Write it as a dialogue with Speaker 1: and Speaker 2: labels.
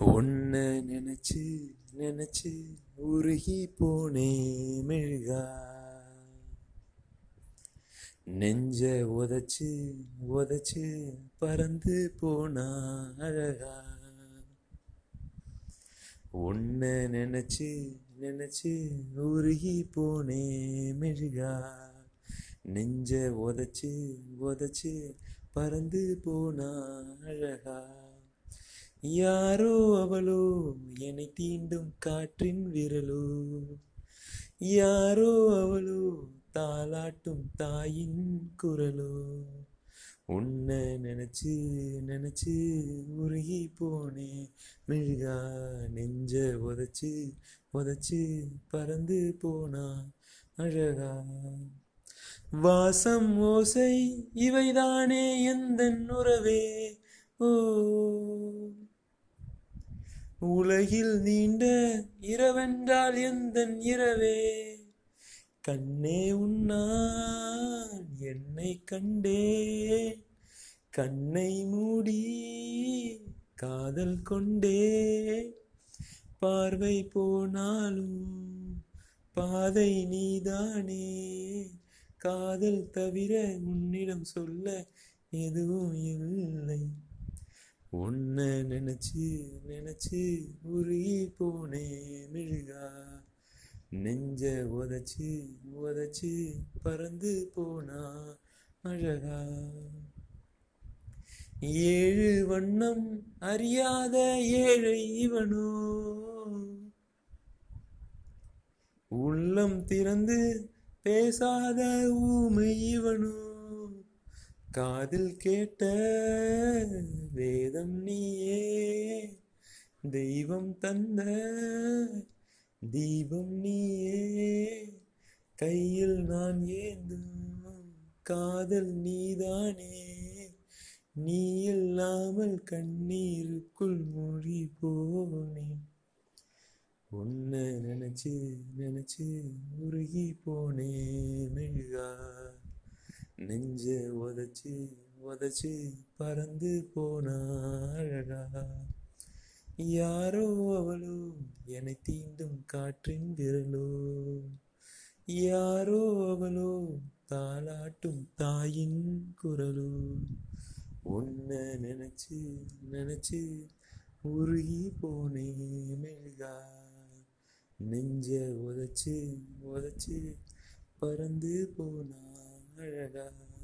Speaker 1: ஒன்று நினச்சி நினச்சி உருகி போனே மெழுகா. நெஞ்ச உதச்சு உதச்சு பறந்து போனா அழகா. ஒன்று நினச்சி நினச்சி உருகி போனே மெழுகா. நெஞ்ச உதச்சு உதச்சு பறந்து போனா அழகா. யாரோ அவளோ என்னை தீண்டும் காற்றின் விரலோ யாரோ அவளோ தாளாட்டும் தாயின் குரலோ உன்னை நினச்சி நினச்சி உருகி போனே. மெழுகா நெஞ்ச உதச்சு உதச்சு பறந்து போனா. அழகா. வாசம் ஓசை இவைதானே எந்த உறவே? ஓ. உலகில் நீண்ட இரவென்றால் எந்த இரவே? கண்ணே உன்னான் என்னை கண்டே கண்ணை மூடி காதல் கொண்டே பார்வை போனாலும் பாதை நீதானே? காதல் தவிர உன்னிடம் சொல்ல எதுவும் இல்லை. உன்னை நினச்சி நினச்சி உருகி போனே மெழுகா நெஞ்ச உதச்சு உதச்சு பறந்து போனா அழகா. ஏழு வண்ணம் அறியாத ஏழை இவனோ. உள்ளம் திறந்து பேசாத ஊமை இவனோ. காதில் கேட்ட வேதம் நீயே தெய்வம் தந்த தீபம் நீயே. கையில் நான் ஏந்தும் காதல் நீதானே. நீ இல்லாமல் கண்ணீருக்குள் மொழி போனேன். உன்னை நினைச்சு நினைச்சு உருகி போனே மெழுகா நெஞ்ச உதச்சு உதச்சு பறந்து போனாழகா யாரோ அவளோ என்னை தீண்டும் காற்றின் விரலோ? யாரோ அவளோ தாளாட்டும் தாயின் குரலோ? உன்னை நினைச்சு நினைச்சு உருகி போனே மெழுகா நெஞ்ச உதச்சு உதச்சு பறந்து போனா 对对对